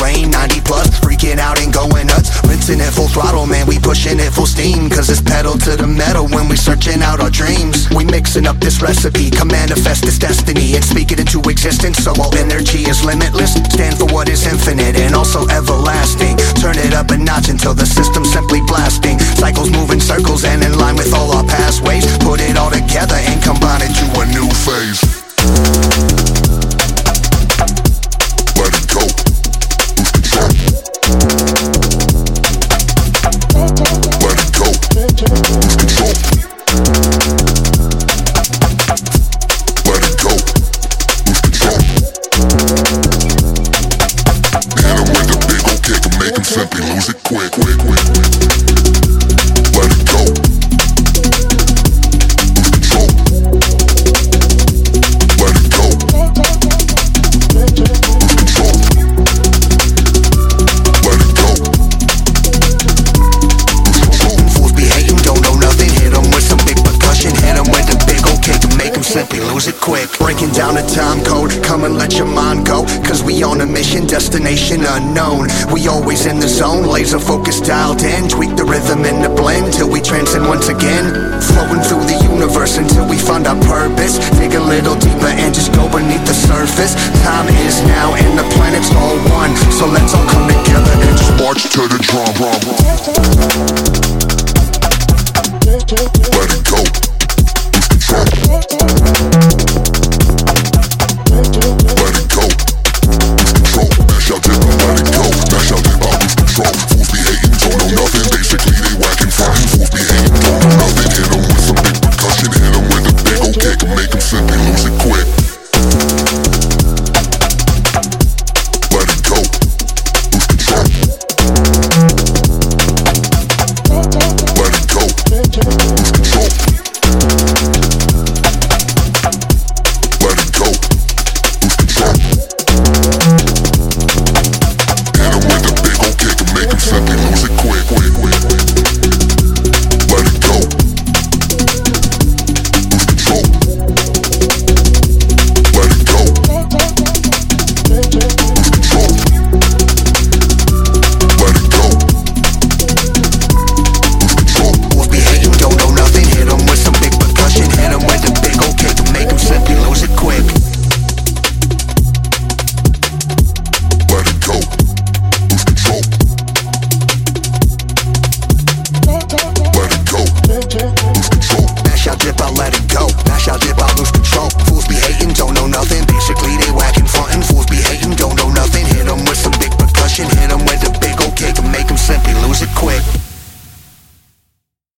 pass me. Fast lane, 90 plus, freaking out and going nuts. Rinsing it full throttle, man, we pushing it full steam. Cause it's pedal to the metal when we searching out our dreams. We mixing up this recipe, come manifest this destiny and speak it into existence. So all energy is limitless, stand for what is infinite and also everlasting. Turn it up a notch until the system's simply blasting. Cycles move in circles and in line with all our past ways. Put it all together and combine it to a new phase. Make him simply lose it quick, quick, quick. Let simply lose it quick. Breaking down a time code, come and let your mind go. Cause we on a mission, destination unknown. We always in the zone, laser focus dialed in. Tweak the rhythm and the blend till we transcend once again. Flowing through the universe until we find our purpose. Dig a little deeper and just go beneath the surface. Time is now and the planet's all one. So let's all come together and just march to the drum. drum, drum. let it. Now shall dip out, lose control. Fools be hating.